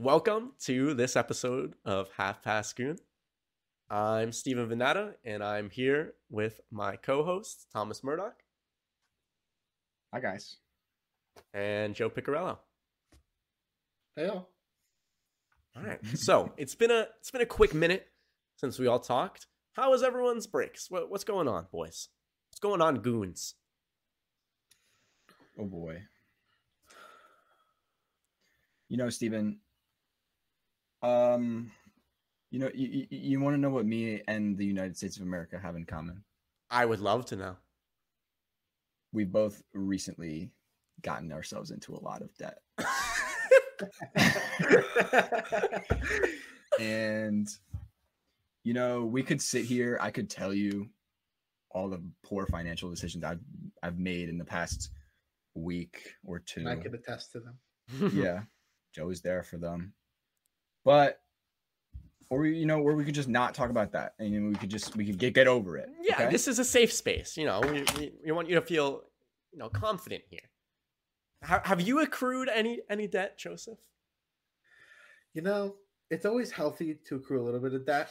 Welcome to this episode of Half Past Goon. I'm Stephen Venata, and I'm here with my co-host Thomas Murdoch Hi guys. and Joe Picarello. Hey, all. All right, so it's been a it's been a quick minute since we all talked. How was everyone's breaks? What, what's going on, boys? What's going on, goons? Oh boy. You know, Stephen. Um, you know, you, you, you want to know what me and the United States of America have in common? I would love to know. We've both recently gotten ourselves into a lot of debt. and you know, we could sit here, I could tell you all the poor financial decisions I've I've made in the past week or two. I could attest to them. yeah, Joe is there for them. But or you know, or we could just not talk about that, and we could just we could get get over it. yeah, okay? this is a safe space. You know, we, we, we want you to feel you know confident here. Ha- have you accrued any any debt, Joseph? You know, it's always healthy to accrue a little bit of debt.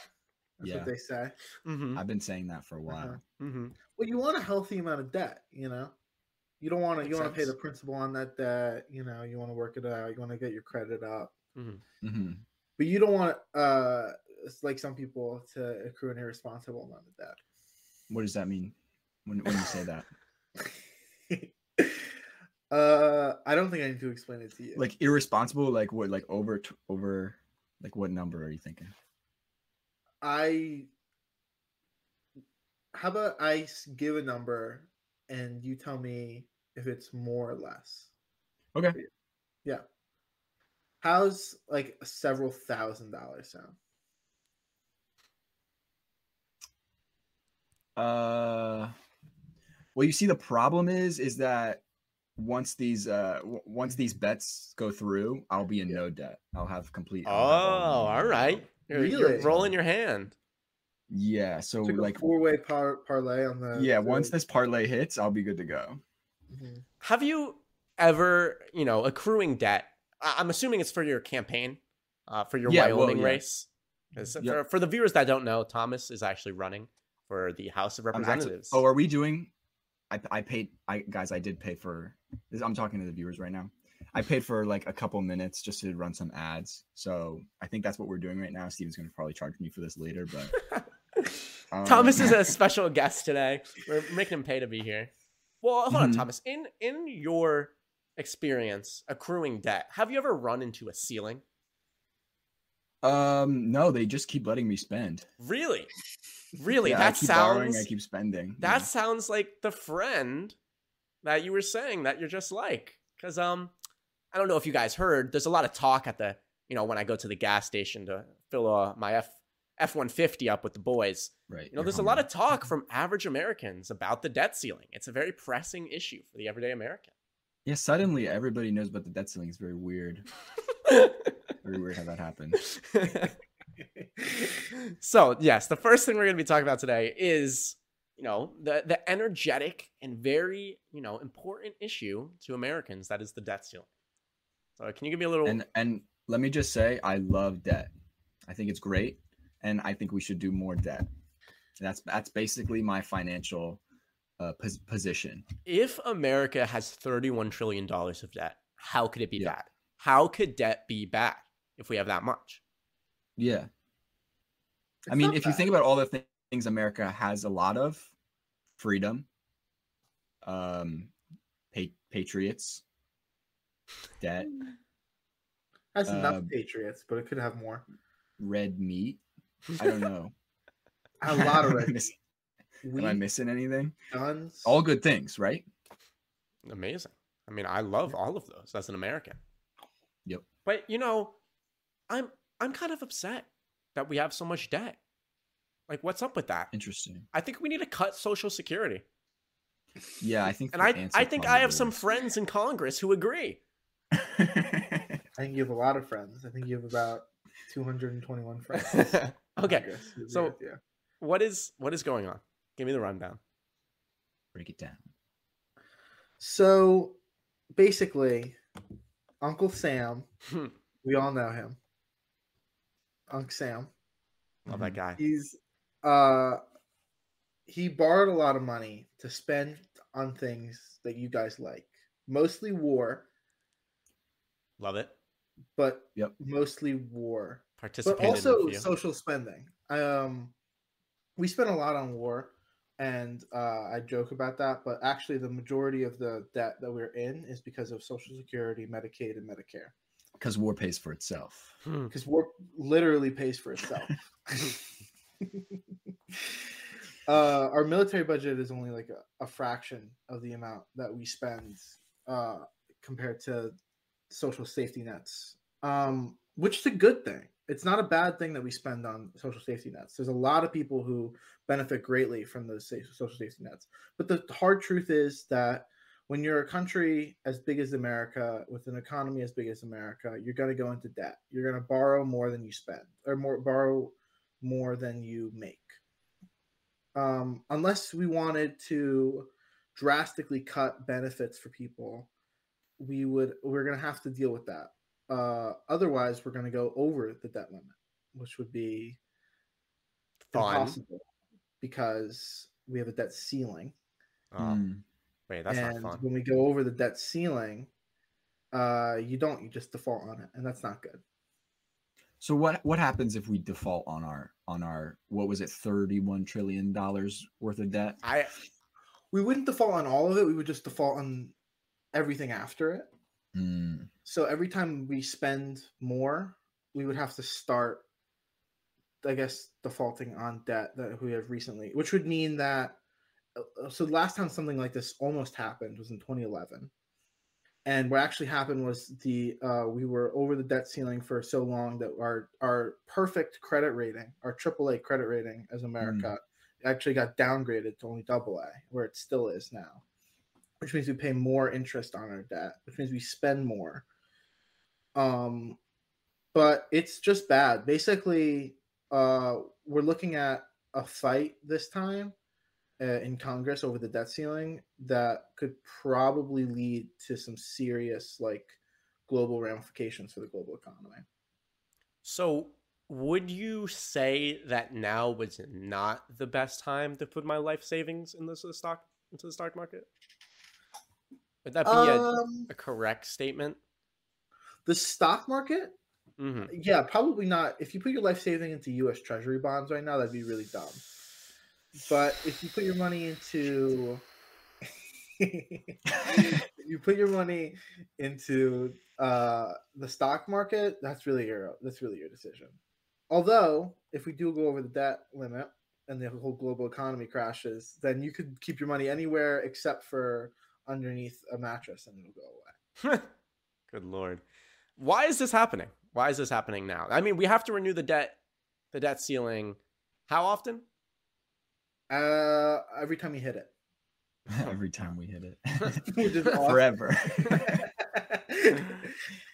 That's Yeah. what they say. Mm-hmm. I've been saying that for a while. Uh-huh. Mm-hmm. Well, you want a healthy amount of debt. You know, you don't want to. You want to pay the principal on that debt. You know, you want to work it out. You want to get your credit up, Mm-hmm. But you don't want uh, like some people to accrue an irresponsible amount of debt. What does that mean when when you say that? uh, I don't think I need to explain it to you. Like irresponsible, like what? Like over t- over, like what number are you thinking? I how about I give a number and you tell me if it's more or less. Okay. Yeah. How's like several thousand dollars sound? Uh, well, you see, the problem is, is that once these, uh, w- once these bets go through, I'll be in Yeah. no debt. I'll have complete. Oh, I'll all the all money. right. You're, you're Really? rolling your hand. Yeah. So Took like, four way par- parlay on the yeah, the- once this parlay hits, I'll be good to go. Mhm. Have you ever, you know, accruing debt? I'm assuming it's for your campaign, uh, for your Yeah, well, Wyoming yeah. race. Yep. For, for the viewers that don't know, Thomas is actually running for the House of I'm actually- Representatives. oh, are we doing? I I paid. I guys, I did pay for. I'm talking to the viewers right now. I paid for like a couple minutes just to run some ads. So I think that's what we're doing right now. Steven's gonna probably charge me for this later, but um, Thomas is a special guest today. We're making him pay to be here. Well, hold on, Mhm. Thomas. In in your experience accruing debt, have you ever run into a ceiling? Um, no, they just keep letting me spend. Really? Really? Yeah, I that keep borrowing, sounds I keep spending. that yeah. sounds like the friend that you were saying that you're just like. Cause um I don't know if you guys heard, there's a lot of talk at the you know, when I go to the gas station to fill uh, my F F one fifty up with the boys. right. You know, there's a lot of talk from average Americans about the debt ceiling. It's a very pressing issue for the everyday American. Yeah. Suddenly, everybody knows about the debt ceiling. It's very weird. Very weird how that happened. so, yes, the first thing we're going to be talking about today is, you know, the the energetic and very, you know, important issue to Americans that is the debt ceiling. So, can you give me a little And and let me just say, I love debt. I think it's great, and I think we should do more debt. That's that's basically my financial uh, pos- position. if America has 31 trillion dollars of debt, how could it be Yeah. bad? How could debt be bad if we have that much? Yeah. I mean, not if you think about all the thi- things America has a lot of freedom, um, pa- patriots, debt, has enough uh, patriots, but it could have more. red meat. I don't know. A lot of red I red. miss- Am I missing anything? guns. All good things, right? Amazing. I mean, I love all of those as an American. Yep. But you know, I'm I'm kind of upset that we have so much debt. Like, what's up with that? Interesting. I think we need to cut Social Security. Yeah, I think. And I I think I have probably some friends in Congress who agree. I think you have a lot of friends. I think you have about 221 friends. okay. Congress, who agree so- with you. What is what is going on? Give me the rundown. Break it down. So basically, Uncle Sam Hmm. We all know him. Uncle Sam. Love that guy. He's uh he borrowed a lot of money to spend on things that you guys like. Mostly war, Love it. but Yep. mostly war. But Participated also in a few. social spending. Um we spent a lot on war and uh, I joke about that, but actually the majority of the debt that we're in is because of Social Security, Medicaid, and Medicare. Because war pays for itself. Hmm. because war literally pays for itself. uh, our military budget is only like a, a fraction of the amount that we spend uh, compared to social safety nets, um, which is a good thing. It's not a bad thing that we spend on social safety nets. There's a lot of people who benefit greatly from those social safety nets. But the hard truth is that when you're a country as big as America with an economy as big as America, you're going to go into debt. You're going to borrow more than you spend, or more borrow more than you make. Um, unless we wanted to drastically cut benefits for people, we would. We're going to have to deal with that. Uh, otherwise, we're going to go over the debt limit, which would be Fun. impossible because we have a debt ceiling Mm. wait, that's and not fun. when we go over the debt ceiling, uh, you don't. You just default on it, and that's not good. So what what happens if we default on our on our what was it thirty one trillion dollars worth of debt? I We wouldn't default on all of it. We would just default on everything after it. Mm. So every time we spend more, we would have to start, I guess, defaulting on debt that we have recently, which would mean that. uh, So the last time something like this almost happened was in 2011, and what actually happened was the uh, we were over the debt ceiling for so long that our our perfect credit rating, our AAA credit rating as America, actually got downgraded to only AA, where it still is now which means we pay more interest on our debt, which means we spend more. Um, but it's just bad. Basically, uh, we're looking at a fight this time uh, in Congress over the debt ceiling that could probably lead to some serious like global ramifications for the global economy. so would you say that now was not the best time to put my life savings in this stock into the stock market? Would that be a, Um, a correct statement? the stock market, hmm yeah, probably not. If you put your life saving into U.S. Treasury bonds right now, that'd be really dumb. But if you put your money into, you put your money into uh, the stock market, that's really your that's really your decision. Although, if we do go over the debt limit and the whole global economy crashes, then you could keep your money anywhere except for underneath a mattress, and it'll go away. Good lord. Why is this happening? Why is this happening now? I mean, we have to renew the debt the debt ceiling how often? Uh, every time you hit it. Every time we hit it. Which is awesome. Forever.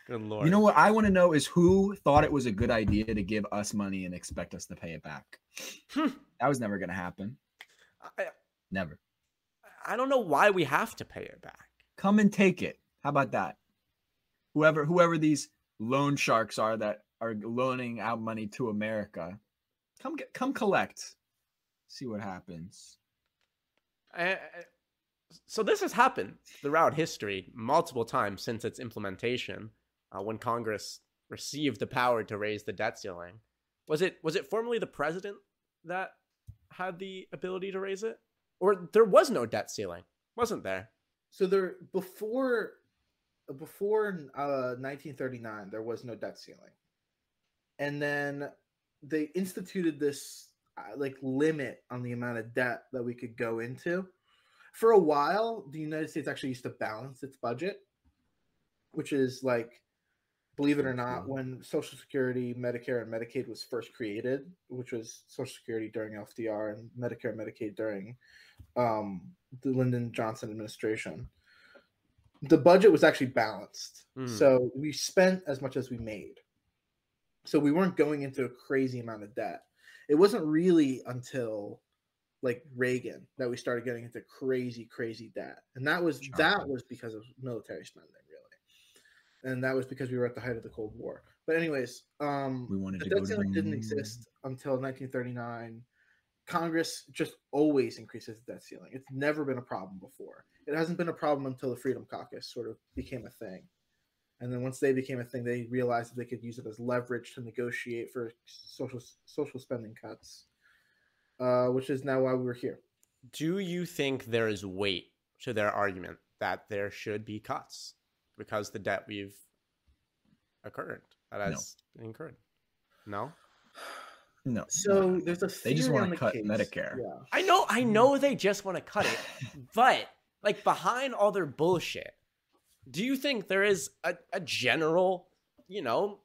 Good lord. you know what I want to know is who thought it was a good idea to give us money and expect us to pay it back. Hmm. that was never going to happen. I, Never. I don't know why we have to pay it back. Come and take it. How about that? Whoever whoever these loan sharks are that are loaning out money to America, come get come collect. See what happens. I- I- so this has happened throughout history multiple times since its implementation uh, when congress received the power to raise the debt ceiling was it was it formerly the president that had the ability to raise it or there was no debt ceiling. Wasn't there. So there before before uh, 1939 there was no debt ceiling, and then they instituted this uh, like limit on the amount of debt that we could go into. For a while, the United States actually used to balance its budget, which is like, believe it or not, when Social Security, Medicare, and Medicaid was first created, which was Social Security during FDR and Medicare and Medicaid during um, the Lyndon Johnson administration. The budget was actually balanced. Hmm. So we spent as much as we made. So we weren't going into a crazy amount of debt. It wasn't really until like Reagan that we started getting into crazy, crazy debt. And that was that was because of military spending. And that was because we were at the height of the Cold War. But anyways, um, We wanted the to go debt to the ceiling didn't exist until 1939. Congress just always increases the debt ceiling. It's never been a problem before. It hasn't been a problem until the Freedom Caucus sort of became a thing. And then once they became a thing, they realized that they could use it as leverage to negotiate for social social spending cuts, uh, which is now why we're here. Do you think there is weight to their argument that there should be cuts because the debt we've occurred that No. has incurred? No. No. So there's a They just wanna cut case. Medicare. Yeah. I know, I mm-hmm. know they just want to cut it, but like behind all their bullshit, do you think there is a, a general, you know,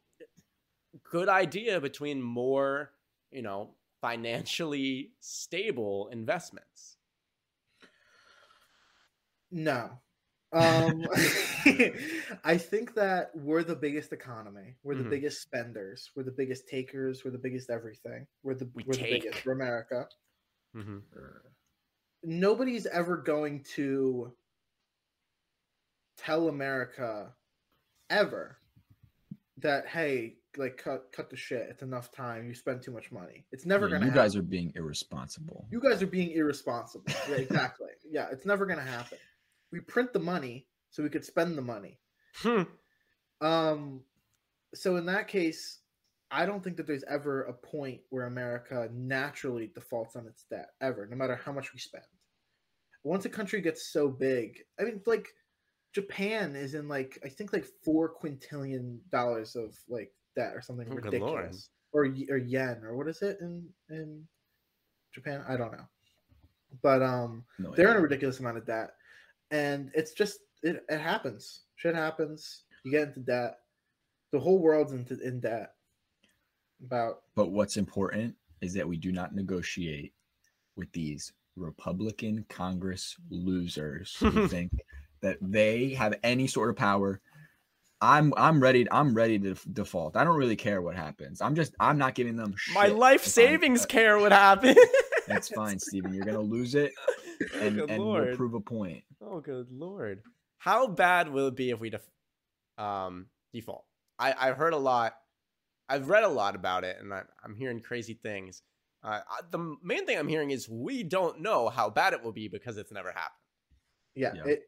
good idea between more, you know, financially stable investments? No. Um, I think that we're the biggest economy. We're the Mhm. biggest spenders. We're the biggest takers. We're the biggest everything. We're the we are the biggest. We're America. Mm-hmm. Nobody's ever going to tell America ever that hey, like cut cut the shit. It's enough time. You spend too much money. It's never Yeah, gonna. you happen. guys are being irresponsible. You guys are being irresponsible. Yeah, exactly. yeah, it's never gonna happen. We print the money so we could spend the money. Hmm. Um, so in that case, I don't think that there's ever a point where America naturally defaults on its debt ever, no matter how much we spend. Once a country gets so big, I mean, like Japan is in like I think like four quintillion dollars of like debt or something Oh, ridiculous, or or yen or what is it in in Japan? I don't know, but um, No they're in a ridiculous amount of debt, and it's just it, it happens. Shit happens. You get into debt. The whole world's into in debt. About But what's important is that we do not negotiate with these Republican Congress losers who think that they have any sort of power. I'm I'm ready. I'm ready to f- default. I don't really care what happens. I'm just I'm not giving them My life if I'm- savings uh, care would happen. That's fine, Steven. You're gonna lose it, and, good and we'll prove a point. Oh, good lord! How bad will it be if we def- um, default? I I've heard a lot. I've read a lot about it, and I, I'm hearing crazy things. Uh, I- the main thing I'm hearing is we don't know how bad it will be because it's never happened. yeah, Yeah. it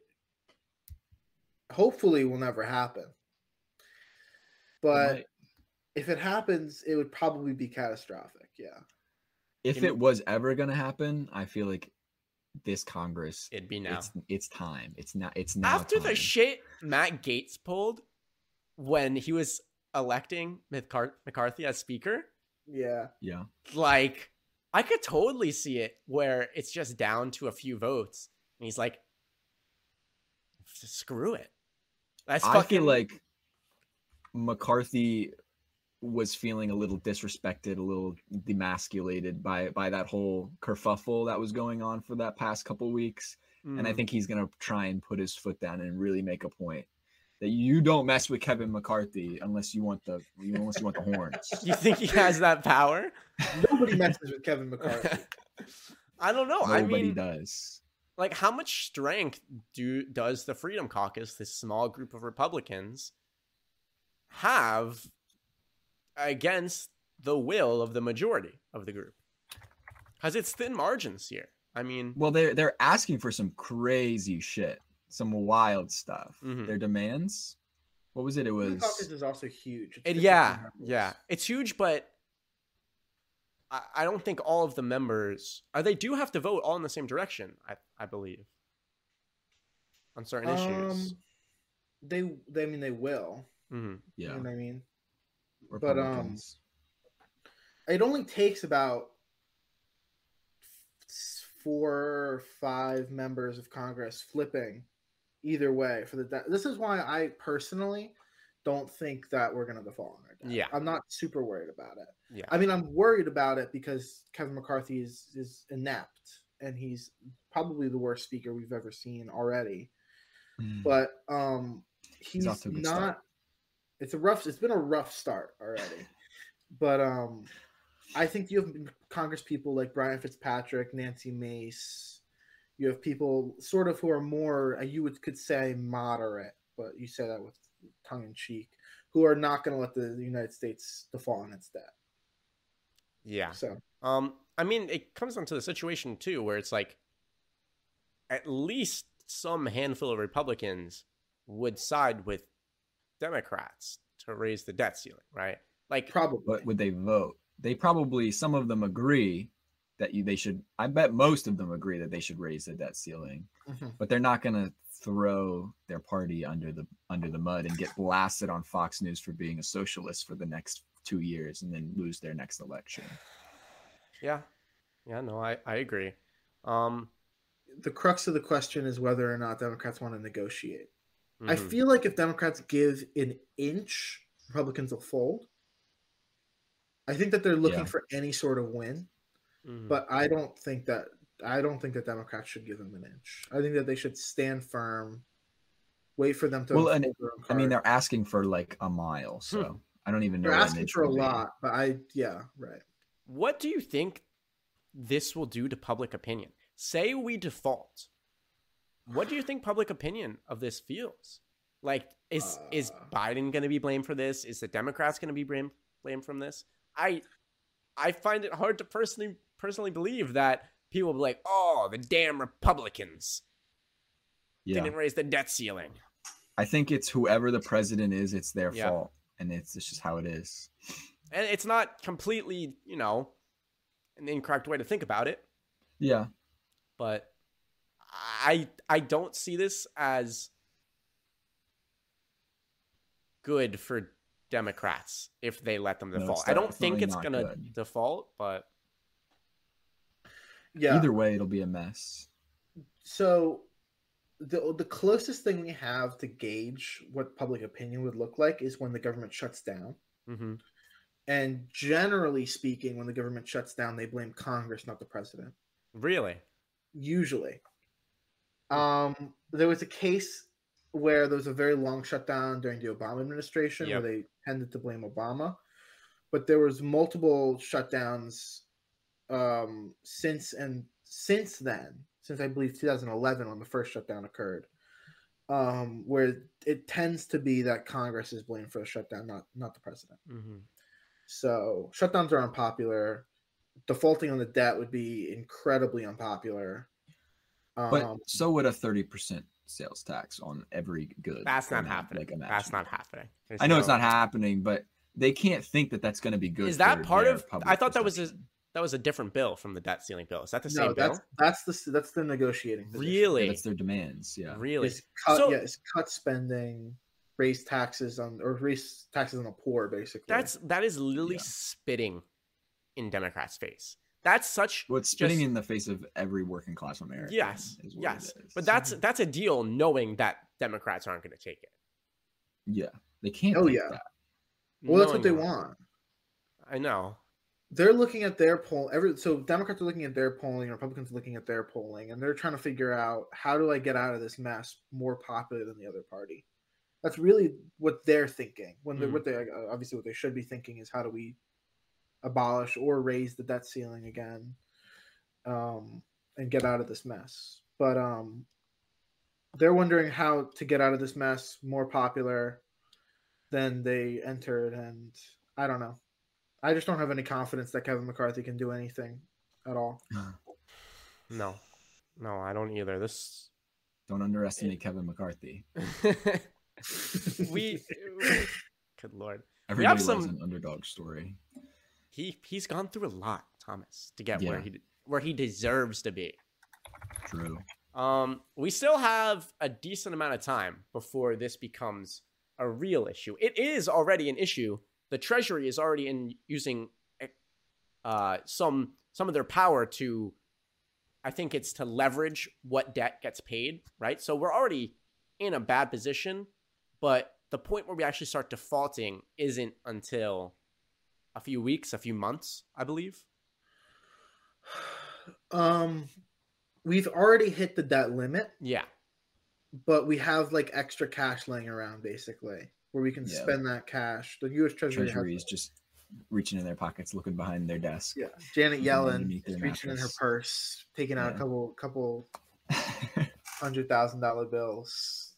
hopefully will never happen. But Right. if it happens, it would probably be catastrophic. Yeah. if You know- it was ever gonna happen, I feel like this Congress It'd be now. it's it's time. It's not it's now After the shit Matt Gaetz pulled when he was electing McCarthy as speaker, Yeah. yeah. like I could totally see it where it's just down to a few votes, and he's like, "Screw it." That's I fucking feel like McCarthy was feeling a little disrespected, a little demasculated by by that whole kerfuffle that was going on for that past couple weeks. And I Mm. think he's gonna try and put his foot down and really make a point that you don't mess with Kevin McCarthy unless you want the unless you want the horns. you think he has that power? Nobody messes with Kevin McCarthy. I don't know. I Nobody mean, does. like, how much strength do does the Freedom Caucus, this small group of Republicans, have against the will of the majority of the group? Because it's thin margins here. I mean, Well, they're they're asking for some crazy shit, some wild stuff. Mhm. Their demands. What was it? It The was caucus is also huge. It, yeah, yeah, it's huge, but I, I don't think all of the members are. They do have to vote all in the same direction. I I believe on certain issues. Um, they, they, I mean, they will. hmm yeah. You know what I mean? But, um, It only takes about four or five members of Congress flipping either way for the. De- this is why I personally don't think that we're going to default on our debt. Yeah. I'm not super worried about it. Yeah. I mean, I'm worried about it because Kevin McCarthy is is inept and he's probably the worst speaker we've ever seen already. Mm. But um, he's, to not. It's a rough. It's been a rough start already. but um, I think you have Congress people like Brian Fitzpatrick, Nancy Mace. You have people sort of who are more uh, you would could say moderate, but you say that with tongue in cheek, who are not going to let the United States default on its debt. Yeah. So Um, I mean, it comes down to the situation too, where it's like, at least some handful of Republicans would side with Democrats to raise the debt ceiling, right? Like, probably. But would they vote? They probably some of them agree that you they should. I bet most of them agree that they should raise the debt ceiling, Mhm. but they're not going to throw their party under the under the mud and get blasted on Fox News for being a socialist for the next two years and then lose their next election. yeah, yeah, no, I I agree. Um, The crux of the question is whether or not Democrats want to negotiate. I mhm. feel like if Democrats give an inch, Republicans will fold. I think that they're looking Yeah. for any sort of win, Mhm. but I don't think that I don't think that Democrats should give them an inch. I think that they should stand firm, wait for them to. Well, and unfold their own I mean, they're asking for like a mile, so I don't even know. they're asking for a be. lot, but I yeah right. what do you think this will do to public opinion? Say we default. What do you think public opinion of this feels? Like, is is Uh. Biden going to be blamed for this? Is the Democrats going to be blamed blamed from this? I I find it hard to personally personally believe that people will be like, "Oh, the damn Republicans Yeah, didn't raise the debt ceiling." I think it's whoever the president is, it's their Yeah. fault, and it's, it's just how it is. And it's not completely, you know, an incorrect way to think about it. Yeah, but I I don't see this as good for Democrats if they let them No, default. I don't think it's gonna good. default, but Yeah. either way, it'll be a mess. So the the closest thing we have to gauge what public opinion would look like is when the government shuts down. mhm. And generally speaking, when the government shuts down, they blame Congress, not the president. really, Usually. Um, there was a case where there was a very long shutdown during the Obama administration Yep. where they tended to blame Obama. But there was multiple shutdowns um, since and since then, since I believe 2011 when the first shutdown occurred, um, where it tends to be that Congress is blamed for the shutdown, not not the president. hmm So shutdowns are unpopular. Defaulting on the debt would be incredibly unpopular. But Um, so would a thirty percent sales tax on every good. that's not happening. like, that's not happening. There's I know it's not happening, but they can't think that that's going to be good. Is that part of? I thought that was a, that was a different bill from the debt ceiling bill. Is that the no, same that's bill? that's the that's the negotiating. position. Really, Yeah, that's their demands. Yeah, really. Is cut So- yeah, is cut spending, raise taxes on or raise taxes on the poor, basically. That's that is literally Yeah. spitting in Democrats' face. That's such well, it's spitting just- in the face of every working class American. yes, is what yes. it is. But that's that's a deal, knowing that Democrats aren't going to take it. yeah, they can't. Oh, yeah. that. well, that's what they Knowing- want. I know. They're looking at their poll. Every so Democrats are looking at their polling, Republicans are looking at their polling, and they're trying to figure out how do I get out of this mess more popular than the other party. That's really what they're thinking. When they're Mm. what they uh, obviously what they should be thinking is how do we abolish or raise the debt ceiling again, um, and get out of this mess. But um, they're wondering how to get out of this mess more popular than they entered, and I don't know. I just don't have any confidence that Kevin McCarthy can do anything at all. No, no, I don't either. This Don't underestimate Kevin McCarthy. we, good lord, Everybody have loves some- an underdog story. He he's gone through a lot, Thomas, to get where he where he deserves to be. True. Um, we still have a decent amount of time before this becomes a real issue. It is already an issue. The Treasury is already in using uh, some some of their power to, I think it's to leverage what debt gets paid, right? So we're already in a bad position, but the point where we actually start defaulting isn't until a few weeks, a few months, I believe. Um, we've already hit the debt limit, Yeah, but we have like extra cash laying around, basically, where we can Yeah. spend that cash. The U.S. Treasury, Treasury has, is just reaching in their pockets, looking behind their desk. yeah. Janet Looking Yellen underneath is reaching in her purse, taking out a couple couple hundred thousand dollar bills.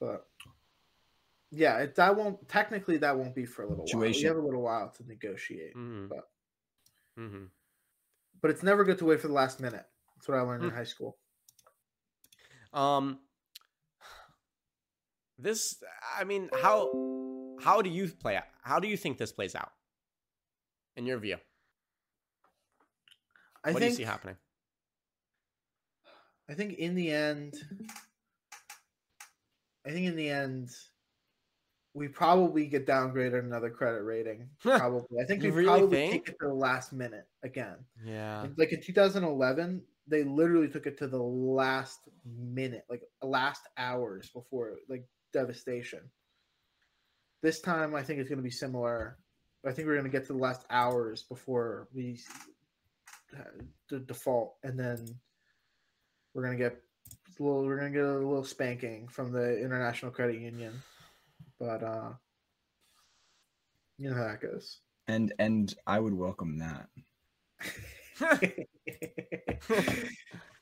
But Yeah, it, that won't technically that won't be for a little while. We have a little while to negotiate, Mhm. But- Mhm. but it's never good to wait for the last minute. That's what I learned in Mm. high school. Um, this, I mean, how how do you play out? How do you think this plays out? In your view, I what think do you see happening? I think in the end, I think in the end, we probably get downgraded another credit rating. Probably, I think we really probably think? take it to the last minute again. Yeah. Like in 2011, they literally took it to the last minute, like last hours before, like devastation. This time, I think it's going to be similar. I think we're going to get to the last hours before we uh, the default, and then we're going to get a little. We're going to get a little spanking from the International Credit Union, but uh, you know how that goes. And and I would welcome that.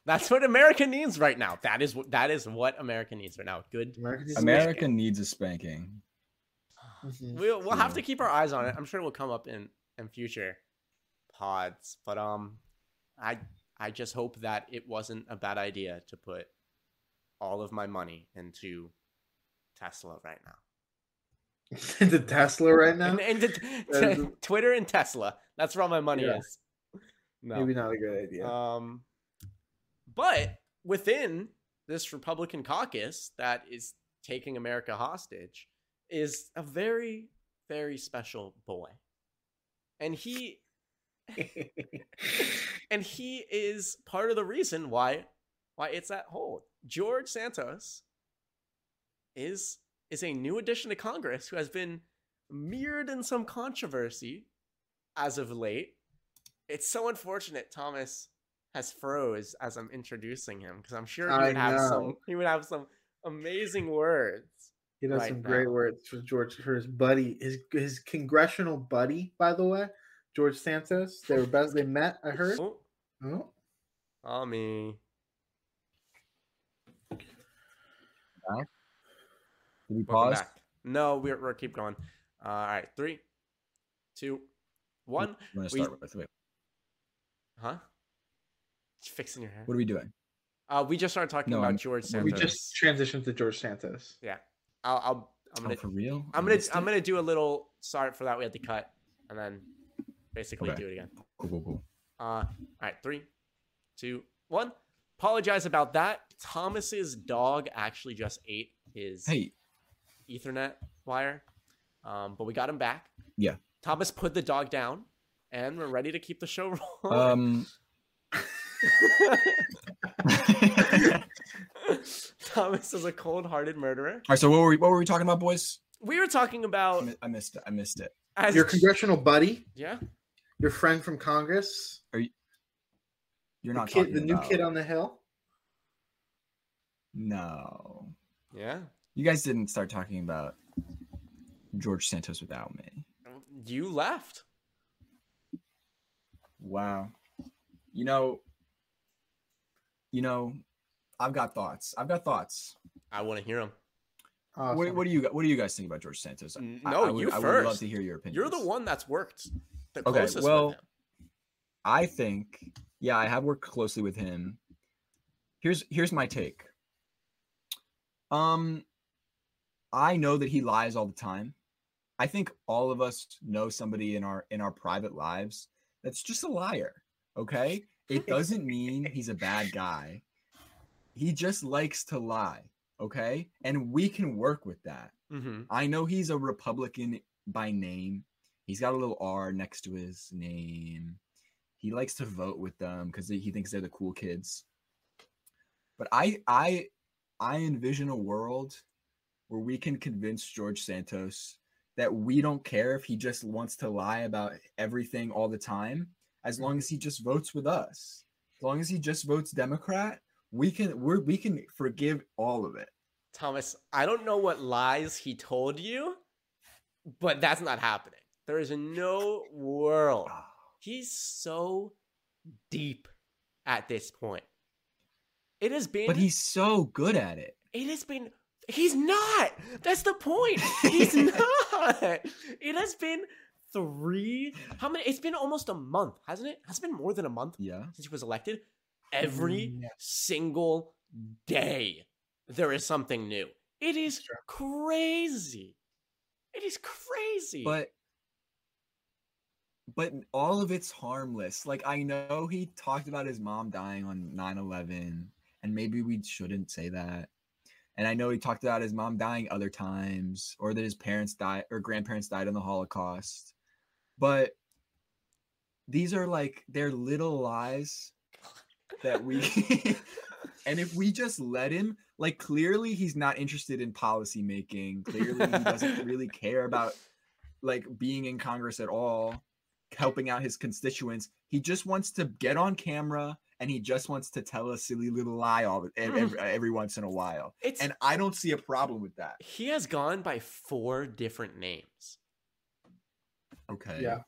That's what America needs right now. That is what that is what America needs right now. Good. America needs America needs a spanking. Mhm. We'll we'll have to keep our eyes on it. I'm sure it will come up in in future pods. But um, I I just hope that it wasn't a bad idea to put all of my money into Tesla right now. the Tesla right now. Into and to, That is- to Twitter and Tesla. That's where all my money Yeah. is. No. Maybe not a good idea. Um, but within this Republican caucus that is taking America hostage is a very, very special boy, and he and he is part of the reason why why it's at hold. George Santos is is a new addition to Congress who has been mirrored in some controversy as of late. It's so unfortunate Thomas has froze as I'm introducing him because I'm sure he would have some he would have some amazing words. he does right some great words for George for his buddy, his his congressional buddy, by the way, George Santos. They were best. They met. I heard. Oh, Oh, me. Did we Welcome pause? back. No, we're we're keep going. Uh, all right, three, two, one. I'm gonna We- start with. Wait, Huh? Just fixing your hair. what are we doing? Uh, we just started talking No, about I'm- George Santos. we just transitioned to George Santos. yeah. I'll, I'll I'm Oh, gonna for real? I'm I gonna I'm gonna do a little. Sorry for that. We had to cut and then basically Okay. do it again. Cool, cool, cool. Uh, all right, three, two, one. Apologize about that. Thomas's dog actually just ate his Hey, Ethernet wire, um, but we got him back. Yeah. Thomas put the dog down, and we're ready to keep the show rolling. um, Thomas is a cold-hearted murderer. All right. So what were we, what were we talking about, boys? We were talking I about mi- I missed it. I missed it. as Your congressional buddy, yeah. your friend from Congress, You're the not kid, talking the new about- kid on the hill. No, Yeah, you guys didn't start talking about George Santos without me. you left. Wow. You know, you know, I've got thoughts. I've got thoughts. I want to hear them. Awesome. What, what do you what do you guys think about George Santos? No, I, would, you I would love to hear your opinion. You're the one that's worked the Okay, closest well- with him. I think, yeah, I have worked closely with him. Here's here's my take. Um, I know that he lies all the time. I think all of us know somebody in our in our private lives that's just a liar. Okay, it doesn't mean he's a bad guy. He just likes to lie. Okay, and we can work with that. Mm-hmm. I know he's a Republican by name. He's got a little R next to his name. He likes to vote with them because he thinks they're the cool kids. But I I I envision a world where we can convince George Santos that we don't care if he just wants to lie about everything all the time, as long as he just votes with us. As long as he just votes Democrat, we can we're, we can forgive all of it. Thomas, I don't know what lies he told you, but that's not happening. There is no world. Ah. He's so deep at this point. It has been But he's so good at it. it has been He's not. That's the point. He's not. It has been three. How many? It's been almost a month, hasn't it? Has it been more than a month Yeah. since he was elected? Every Mm, yeah. single day, there is something new. It is crazy. It is crazy. But but all of it's harmless. Like I know he talked about his mom dying on 9/11 and maybe we shouldn't say that. And I know he talked about his mom dying other times or that his parents died or grandparents died in the Holocaust. But these are like they're little lies that we and if we just let him like clearly he's not interested in policy making clearly he doesn't really care about like being in congress at all helping out his constituents he just wants to get on camera and he just wants to tell a silly little lie all mm. every, every, every once in a while it's and i don't see a problem with that he has gone by four different names. okay Yeah.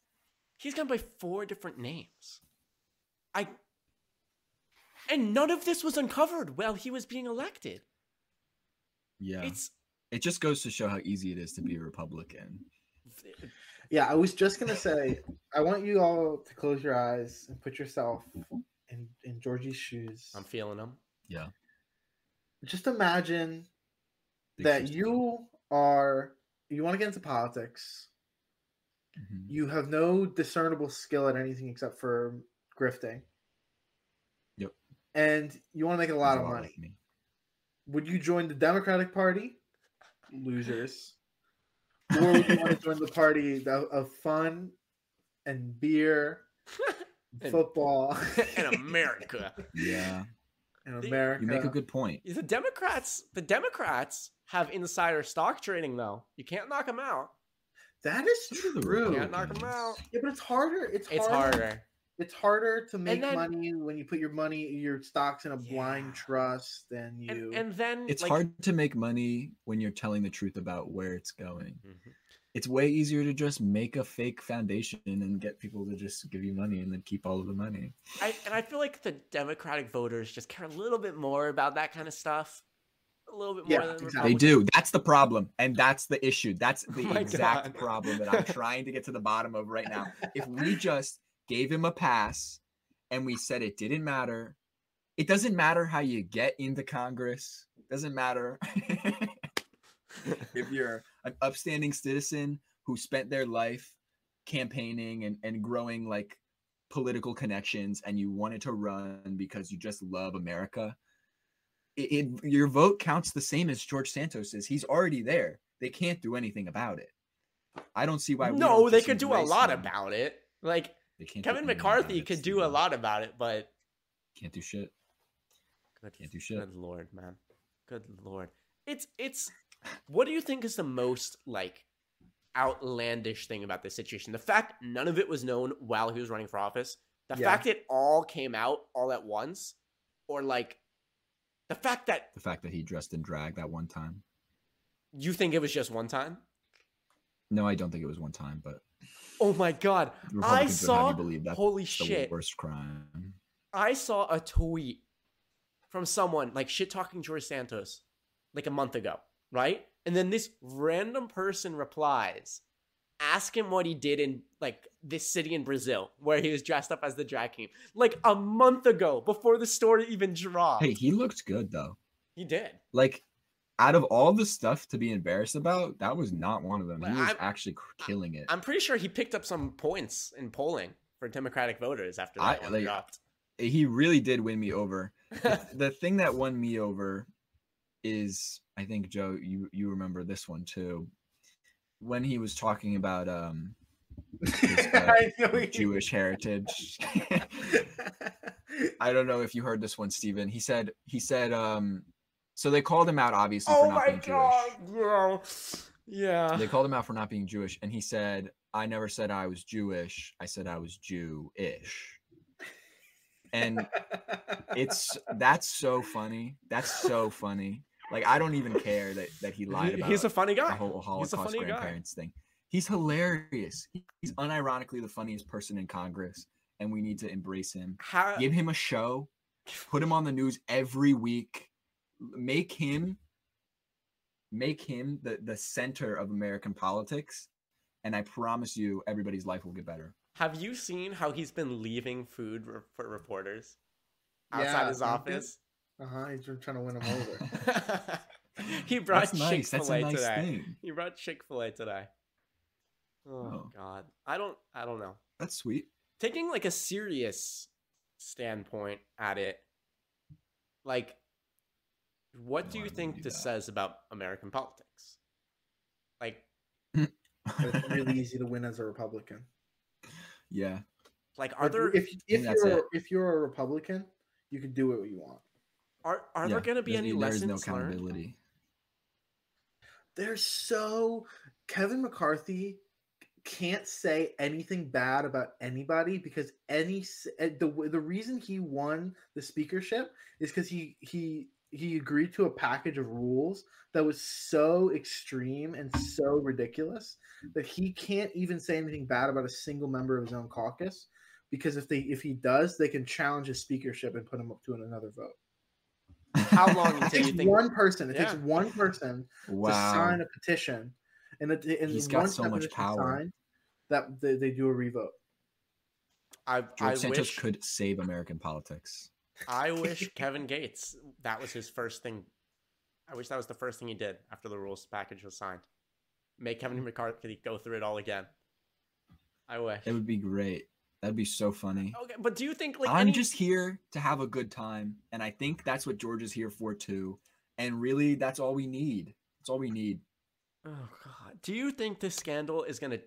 He's gone by four different names. I and none of this was uncovered while he was being elected. yeah It's it just goes to show how easy it is to be a republican Yeah, I was just gonna say, I want you all to close your eyes and put yourself in in Georgie's shoes. I'm feeling them. yeah Just imagine Big that first you are you want to get into politics. Mhm. You have no discernible skill at anything except for grifting. Yep. And you want to make a lot There's of money. me. Would you join the Democratic Party? Losers. or would you want to join the party of, of fun and beer, And- football, in America. yeah in America? you make a good point The Democrats, the Democrats have insider stock trading though. You can't knock them out. That is So do the true. Can't knock them out. Yeah, but it's harder. It's, It's harder. harder. It's harder to make then- money when you put your money, your stocks in a blind trust than you. And, and then it's like, hard to make money when you're telling the truth about where it's going Mhm. It's way easier to just make a fake foundation and get people to just give you money and then keep all of the money I, and I feel like the Democratic voters just care a little bit more about that kind of stuff. A little bit more Yeah, than the exactly. they do that's the problem and that's the issue that's the Oh exact God. problem that i'm trying to get to the bottom of right now if we just gave him a pass and we said it didn't matter it doesn't matter how you get into congress it doesn't matter if you're an upstanding citizen who spent their life campaigning and, and growing like political connections and you wanted to run because you just love america it, it your vote counts the same as george santos's he's already there they can't do anything about it i don't see why no, they could do a lot him. about it. Like They can't do Kevin McCarthy could do a lot about it, but can't do shit good, Can't do shit. good lord, man, good lord. It's it's. What do you think is the most like outlandish thing about this situation? The fact none of it was known while he was running for office. The Yeah. fact it all came out all at once, or like the fact that the fact that he dressed in drag that one time you think it was just one time. no i don't think it was one time but Oh my god! I Republicans would have saw. you believe that's Holy shit! worst crime I saw a tweet from someone like shit talking George Santos like a month ago, right? And then this random person replies, ask him what he did in like this city in Brazil where he was dressed up as the drag king, like a month ago before the story even dropped. hey he looked good though he did. like out of all the stuff to be embarrassed about, that was not one of them. He was I'm- actually killing it. I'm pretty sure he picked up some points in polling for Democratic voters after that I- one like, dropped. he really did win me over. the thing that won me over is, I think Joe, you you remember this one too, when he was talking about um his, uh, I know you- Jewish heritage. I don't know if you heard this one, Stephen. He said he said um so they called him out obviously for oh not my being god! Jewish. Yeah. Yeah. They called him out for not being Jewish, and he said, "I never said I was Jewish. I said I was Jew-ish." And it's that's so funny. That's so funny. Like I don't even care that that he lied about He's a funny guy. the guy. whole He's a Holocaust funny guy. grandparents thing. He's hilarious. He's unironically the funniest person in Congress, and we need to embrace him. How, Give him a show, put him on the news every week, make him make him the the center of American politics, and I promise you, everybody's life will get better. Have you seen how he's been leaving food re- for reporters outside Yeah, his office? Uh huh. He's been trying to win him over. he brought That's. Chick That's Fil a A nice today. thing. He brought Chick Fil A today. Oh, Oh. God, I don't, I don't know. That's sweet. Taking like a serious standpoint at it, like, what No, do you wouldn't think do this that. says about American politics? Like, it's really easy to win as a Republican. yeah. like are If- there if if that's you're it. if you're a Republican, you can do what you want. Are are yeah. there going to be any lessons no learned? accountability. They're so Kevin McCarthy can't say anything bad about anybody because any eh, the the reason he won the speakership is because he he he agreed to a package of rules that was so extreme and so ridiculous that he can't even say anything bad about a single member of his own caucus because if they if he does they can challenge his speakership and put him up to another vote How long it until takes you think? one person it takes one person to sign a petition, and, it, and He's got once so that much petition's power. signed, that they, they do a revote. I, George I Santos wish could save American politics. I wish Kevin Gaetz that was his first thing. I wish that was the first thing he did after the rules package was signed. Make Kevin mm. McCarthy go through it all again. I wish. It would be great. That'd be so funny. Okay, but do you think like I'm any... just here to have a good time, and I think that's what George is here for too. And really, that's all we need. That's all we need. Oh god. Do you think this scandal is gonna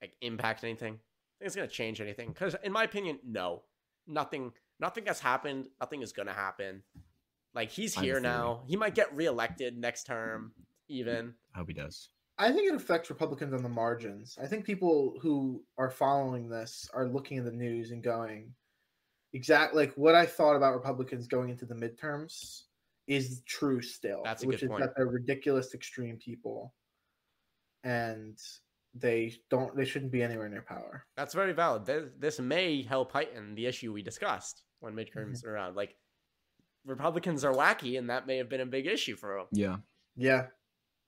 like impact anything? Think it's gonna change anything? Because in my opinion, no. Nothing nothing has happened. Nothing is gonna happen. Like he's I have a here now. He might get reelected next term, even. I hope he does. I think it affects Republicans on the margins. I think people who are following this are looking at the news and going, exact like what I thought about Republicans going into the midterms is true still. That's a which good is point. that they're ridiculous, extreme people, and they don't. They shouldn't be anywhere near power. That's very valid. This, this may help heighten the issue we discussed when midterms mm-hmm. are around. Like Republicans are wacky, and that may have been a big issue for them. Yeah, Yeah,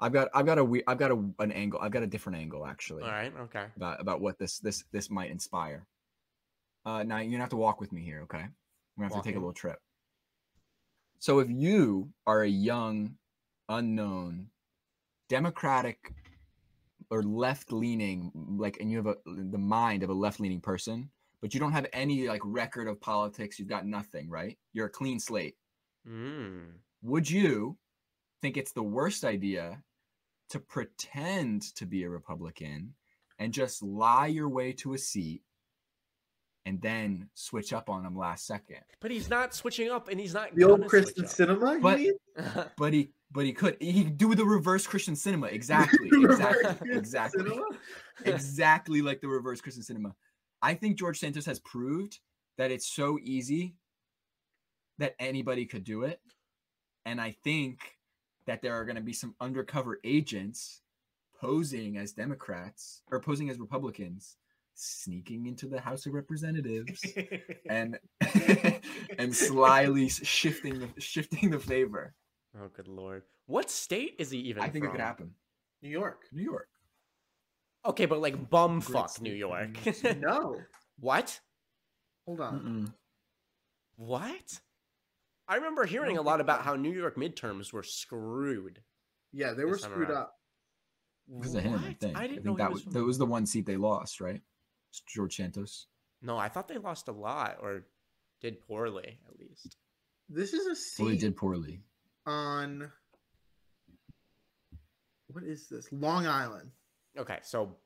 I've got, I've got a, we- I've got a, an angle. I've got a different angle actually All right. Okay. about about what this, this, this might inspire. Uh, now you're gonna have to walk with me here, okay? We're gonna have to take a little trip. So if you are a young, unknown, democratic or left-leaning, like, and you have a, the mind of a left-leaning person, but you don't have any like record of politics, you've got nothing, right? You're a clean slate. Mm. Would you think it's the worst idea to pretend to be a Republican and just lie your way to a seat and then switch up on them last second? But he's not switching up, and he's not the old gonna Kyrsten switch Sinema. You But- mean? But he but he could he could do the reverse Kyrsten Sinema exactly exactly exactly Sinema? exactly like the reverse Kyrsten Sinema. I think George Santos has proved that it's so easy that anybody could do it. And I think that there are going to be some undercover agents posing as Democrats or posing as Republicans sneaking into the House of Representatives and and slyly shifting the shifting the favor. oh, good lord! What state is he even? I think it could happen. New York. New York. Okay, but like bum Great fuck New York. No, what? hold on. Mm-mm. What? I remember hearing a lot about how New York midterms were screwed. Yeah, they were screwed around. up. Because of him, I What? think. I I, didn't think know that was was from- that was the one seat they lost, right? It's George Santos. No, I thought they lost a lot or did poorly at least. This is a seat Well, he did poorly. on what is this? Long Island. Okay, so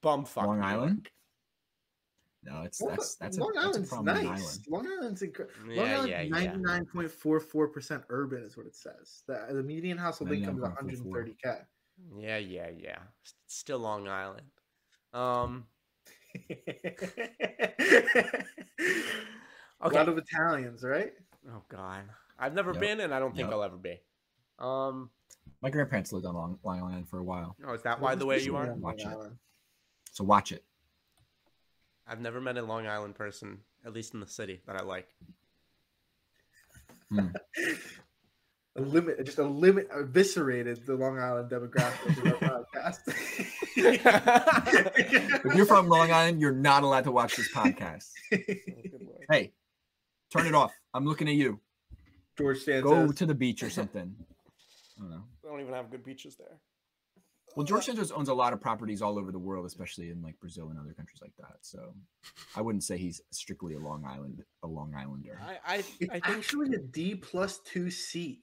bum fuck Long New Island? No, it's Long- that's that's Long a Island's problem with nice. Island. Long Island's incredible. York. Long Yeah, Island's yeah, yeah. ninety nine point four four percent urban is what it says. The, the median household income is one hundred and thirty k. Yeah, yeah, yeah. Still Long Island. Um. A Okay. lot of Italians, right? Oh God, I've never Yep. been, and I don't think Yep. I'll ever be. Um. My grandparents lived on Long, Long Island for a while, Oh, is that why the way you are? Watch it. So watch it. I've never met a Long Island person, at least in the city, that I like. Hmm. That's limit, just a limit, eviscerated the Long Island demographic of our podcast. If you're from Long Island, you're not allowed to watch this podcast. Hey, turn it off. I'm looking at you. George Stan Go to the beach or something. I don't know. They don't even have good beaches there. Well, George Santos owns a lot of properties all over the world, especially in like Brazil and other countries like that. So I wouldn't say he's strictly a Long Island a Long Islander. I, I, it's I think actually a D plus two seat.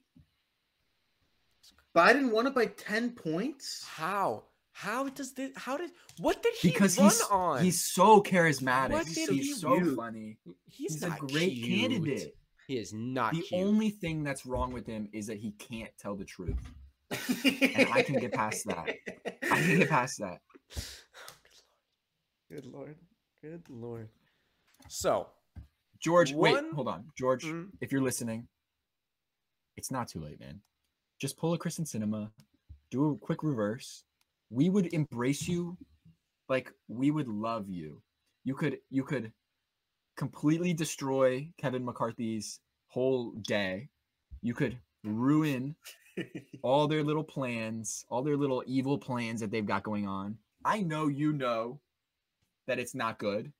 Biden won it by 10 points. how how does this how did what did he Because run he's on? he's so charismatic. What He's, did he's he so do? funny. he's, He's, a great cute. candidate. He is not The cute. only thing that's wrong with him is that he can't tell the truth. And I can get past that. I can get past that. Good lord. Good lord. So, George, wait, hold on. George, mm, if you're listening, it's not too late, man. Just pull a Kyrsten Sinema, do a quick reverse. We would embrace you like we would love you. You could you could completely destroy Kevin McCarthy's whole day. You could ruin all their little plans, all their little evil plans that they've got going on. I know you know that it's not good.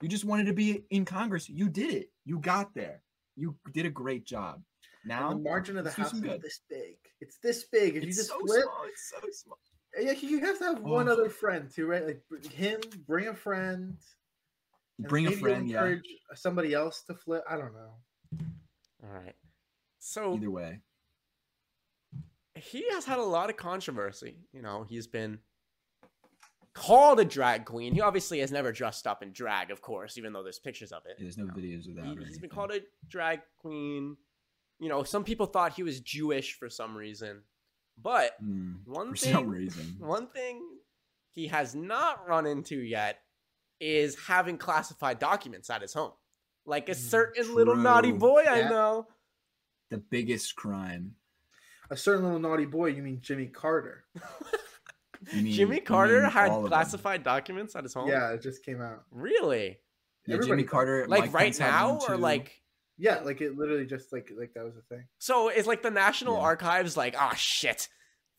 You just wanted to be in Congress. You did it. You got there. You did a great job. Now And the margin of the house is good. this big. It's this big. If you it's just so flip, small. It's so small. yeah, you have to have one Oh. other friend too, right? Like him, bring a friend. and Bring a maybe friend, yeah. encourage somebody else to flip. I don't know. all right. So, Either way, he has had a lot of controversy. You know, he's been called a drag queen. He obviously has never dressed up in drag, of course, even though there's pictures of it. there's no videos of that. He, has been called a drag queen. You know, some people thought he was Jewish for some reason. But Hmm, one thing one thing he has not run into yet is having classified documents at his home. Like a Mm, certain little naughty true. boy I know. The biggest crime. A certain little naughty boy. You mean Jimmy Carter? Mean- Jimmy Carter had all them. classified documents at his home? Yeah, it just came out. Really? Yeah, Everybody Jimmy. Carter. Like Mike right now or like Yeah, like it literally just like like that was a thing. so it's like the National Yeah. Archives like, oh shit.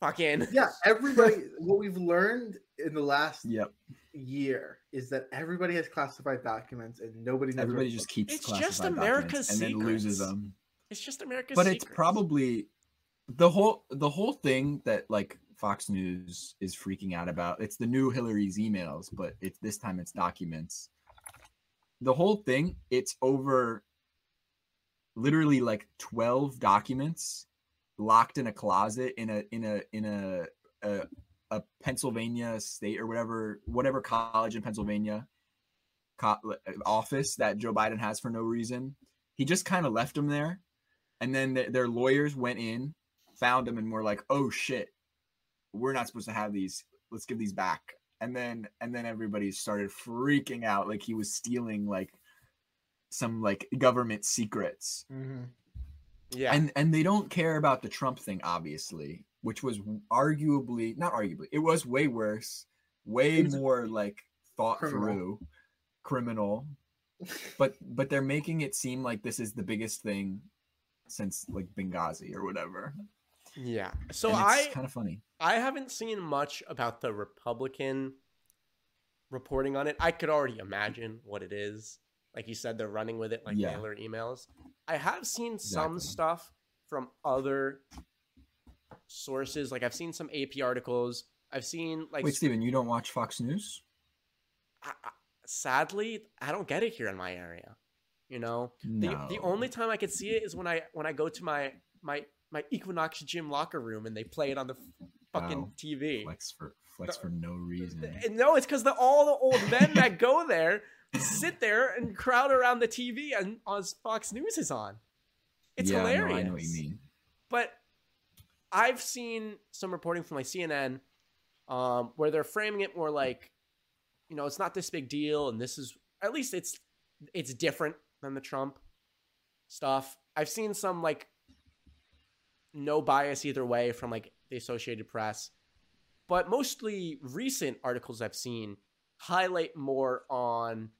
Fucking Yeah, everybody. what we've learned in the last Yep. year is that everybody has classified documents and nobody knows. Everybody just keeps It's just America's documents and then loses them. it's just America's but it's probably the whole the whole thing that like Fox News is freaking out about. It's the new Hillary's emails, but it's this time it's documents. The whole thing, it's over literally like 12 documents locked in a closet in a in a in a a, a Pennsylvania state or whatever whatever college in Pennsylvania co- uh, office that Joe Biden has for no reason. He just kind of left them there and then th- their lawyers went in found them and were like oh shit we're not supposed to have these let's give these back and then and then everybody started freaking out like he was stealing like some like government secrets Mhm. yeah. and and they don't care about the trump thing obviously which was arguably not arguably it was way worse way more like thought criminal. through criminal but but they're making it seem like this is the biggest thing since like Benghazi or whatever. Yeah. So And I kind of funny. I haven't seen much about the Republican reporting on it. I could already imagine what it is. Like you said, they're running with it like Yeah. mailer emails. I have seen some stuff from other sources. Like I've seen some AP articles. I've seen like Wait, Steven, you don't watch Fox News? I, I- sadly, I don't get it here in my area. You know, the the only time I could see it is when I when I go to my my my Equinox gym locker room and they play it on the fucking Wow. TV. flex for flex The- for no reason. And No, it's because the all the old men that go there sit there and crowd around the TV and on Fox News is on. It's yeah, hilarious. No, I know what you mean. But I've seen some reporting from like CNN um, where they're framing it more like, you know, it's not this big deal, and this is at least it's it's different than the Trump stuff. I've seen some like no bias either way from like the Associated Press, but mostly recent articles I've seen highlight more on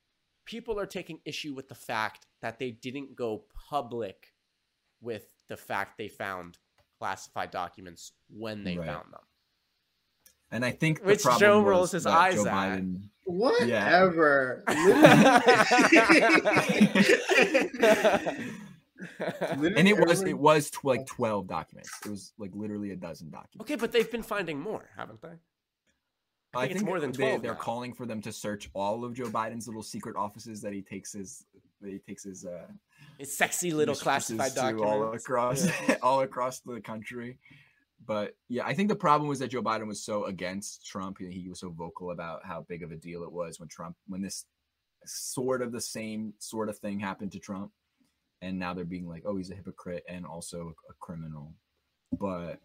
people are taking issue with the fact that they didn't go public with the fact they found classified documents when they Right. found them. And I think the Which Joe rolls his eyes Joe at. Biden- Whatever. and it was it was tw- like 12 documents it was like literally a dozen documents okay, but they've been finding more, haven't they? I think it's more than they, 12 they're calling for them to search all of joe biden's little secret offices that he takes his that he takes his uh It's sexy little classified to all documents. across Yeah. all across the country but yeah i think the problem was that joe biden was so against trump and he was so vocal about how big of a deal it was when trump when this sort of the same sort of thing happened to trump and now they're being like oh he's a hypocrite and also a criminal but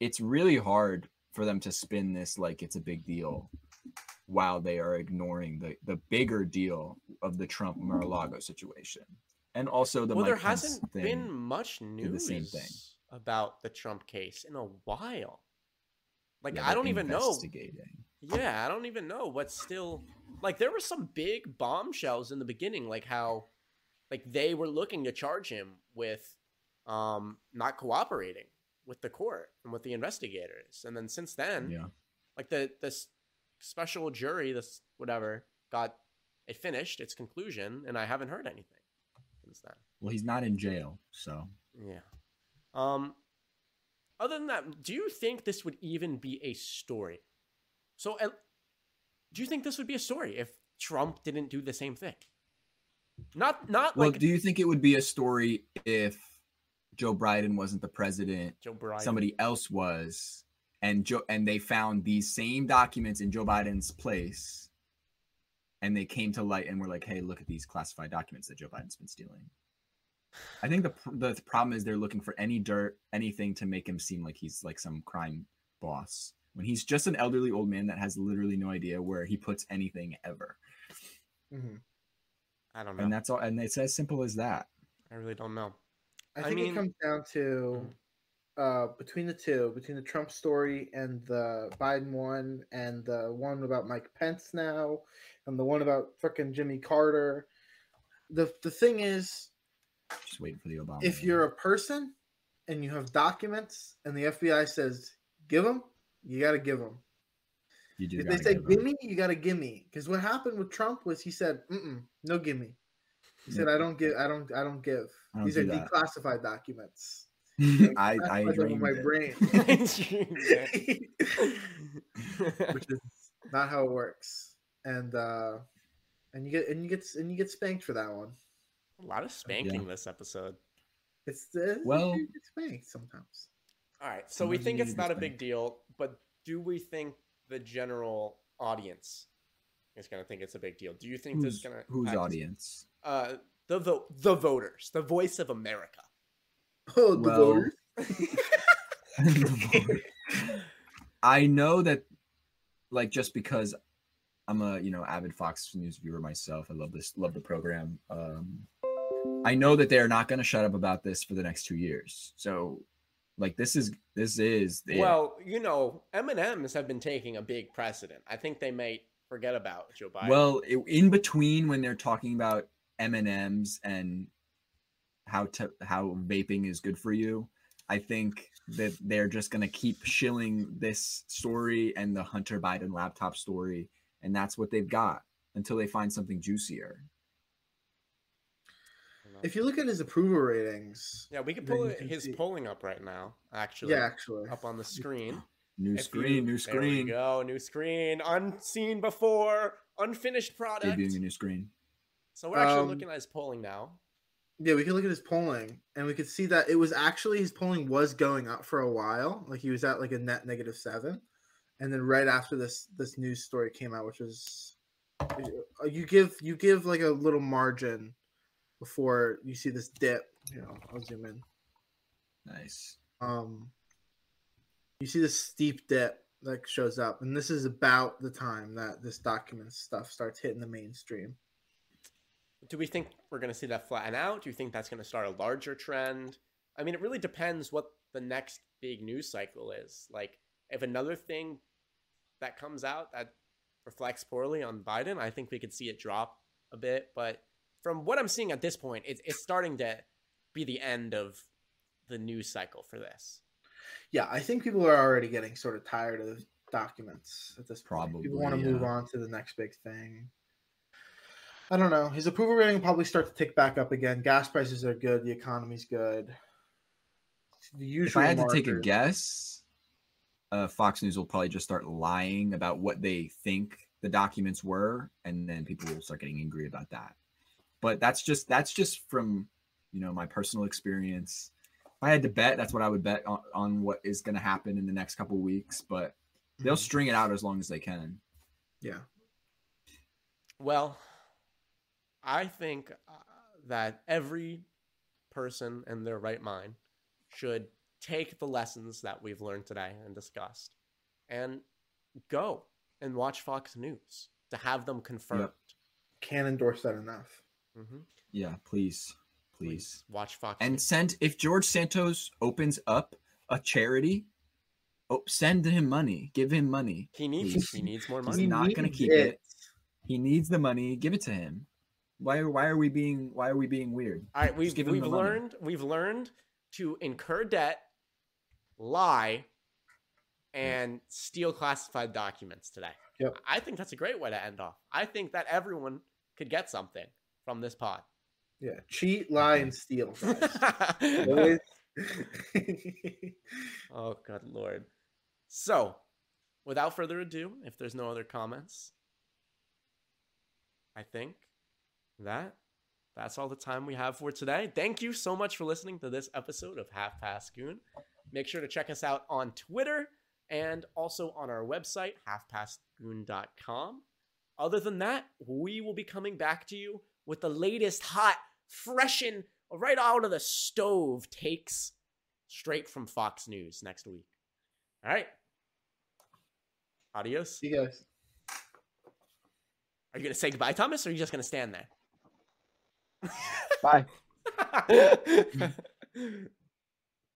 it's really hard for them to spin this like it's a big deal while they are ignoring the the bigger deal of the Trump Mar-a-Lago situation and also the well, there Pence hasn't been much news the same thing. about the Trump case in a while. Like Yeah, I don't even know. Yeah, I don't even know what's still like there were some big bombshells in the beginning like how like they were looking to charge him with um not cooperating with the court and with the investigators. And then since then, Yeah, like the this special jury, this whatever, got it finished its conclusion and I haven't heard anything since then. well, he's not in jail, so Yeah. Um other than that, do you think this would even be a story? So do you think this would be a story if Trump didn't do the same thing? Not not well, like do you think it would be a story if Joe Biden wasn't the president, Joe Biden. somebody else was, and Joe and they found these same documents in Joe Biden's place, and they came to light and were like, "Hey, look at these classified documents that Joe Biden's been stealing." I think the the problem is they're looking for any dirt, anything to make him seem like he's like some crime boss when he's just an elderly old man that has literally no idea where he puts anything ever. Mhm. I don't know. And that's all. And it's as simple as that. I really don't know. I I think mean- it comes down to uh, between the two, between the Trump story and the Biden one, and the one about Mike Pence now, and the one about frickin' Jimmy Carter. The the thing is, Just waiting for the Obama. if you're a person and you have documents, and the FBI says give them, you got to give them. You do If they gotta say gimme, you got to gimme. Because what happened with Trump was he said, Mm-mm, "No gimme." He said, "I don't give. I don't. I don't give. I don't These do are that. declassified documents." I I Classified over dreamed my it. brain. which is not how it works. And uh and you get and you get and you get spanked for that one. a lot of spanking this episode. It's uh, Well- you get spanked sometimes. All right. So we Sometimes you think it's to be not a big deal, but do we think the general audience is going to think it's a big deal? Do you think this is going to whose audience? Uh, the vote, the voters, the voice of America. Oh, the Well, voters. I know that, like, just because I'm a you know avid Fox News viewer myself, I love this, love the program. Um, I know that they're not going to shut up about this for the next two years. So, like, this is this is it. Well, you know, M and M's have been taking a big precedent. I think they might forget about Joe Biden. Well, in between when they're talking about M and M's and how to how vaping is good for you, I think that they're just gonna keep shilling this story and the Hunter Biden laptop story, and that's what they've got until they find something juicier. If you look at his approval ratings, yeah, we could then pull it- can his see- polling up right now. Actually, yeah, actually. up on the screen. New If screen, you- new There we screen, go, new screen, unseen before, unfinished product. debuting a new screen. So we're actually Um, looking at his polling now. Yeah, we can look at his polling and we could see that it was actually his polling was going up for a while. Like he was at like a net negative seven. And then right after this this news story came out, which was uh, you give you give like a little margin before you see this dip. You know, I'll zoom in. Nice. Um you see this steep dip that shows up, and this is about the time that this document stuff starts hitting the mainstream. Do we think we're going to see that flatten out? Do you think that's going to start a larger trend? I mean, it really depends what the next big news cycle is. Like, if another thing that comes out that reflects poorly on Biden, I think we could see it drop a bit. But from what I'm seeing at this point, it's, it's starting to be the end of the news cycle for this. Yeah, I think people are already getting sort of tired of documents at this point. People want to move on to the next big thing. I don't know. His approval rating will probably start to tick back up again. Gas prices are good. The economy's good. The usual. If. I had to take a guess, uh, Fox News will probably just start lying about what they think the documents were, and then people will start getting angry about that. But that's just that's just from you know my personal experience. If I had to bet, that's what I would bet on, on what is going to happen in the next couple weeks. But they'll Mhm. string it out as long as they can. Yeah. Well, I think uh, that every person in their right mind should take the lessons that we've learned today and discussed and go and watch Fox News to have them confirmed. Can't endorse that enough. Hmm Yeah, please, please. watch Fox and News. send if George Santos opens up a charity, oh, send him money, give him money. He needs please. he needs more money. He's money. not gonna keep it. He needs the money. Give it to him. Why? are Why are we being? Why are we being weird? All right, we've we've the money. learned we've learned to incur debt, lie, and steal classified documents today. Yep. I think that's a great way to end off. I think that everyone could get something from this pod. Yeah. Cheat, lie, and steal. oh God, lord. So, without further ado, if there's no other comments, I think that that's all the time we have for today. Thank you so much for listening to this episode of Half Past Goon. Make sure to check us out on Twitter and also on our website, halfpastgoon.com. Other than that, we will be coming back to you with the latest hot, fresh and right out of the stove takes straight from Fox News next week. All right. Adios. See you guys. Are you going to say goodbye, Thomas, or are you just going to stand there? Bye.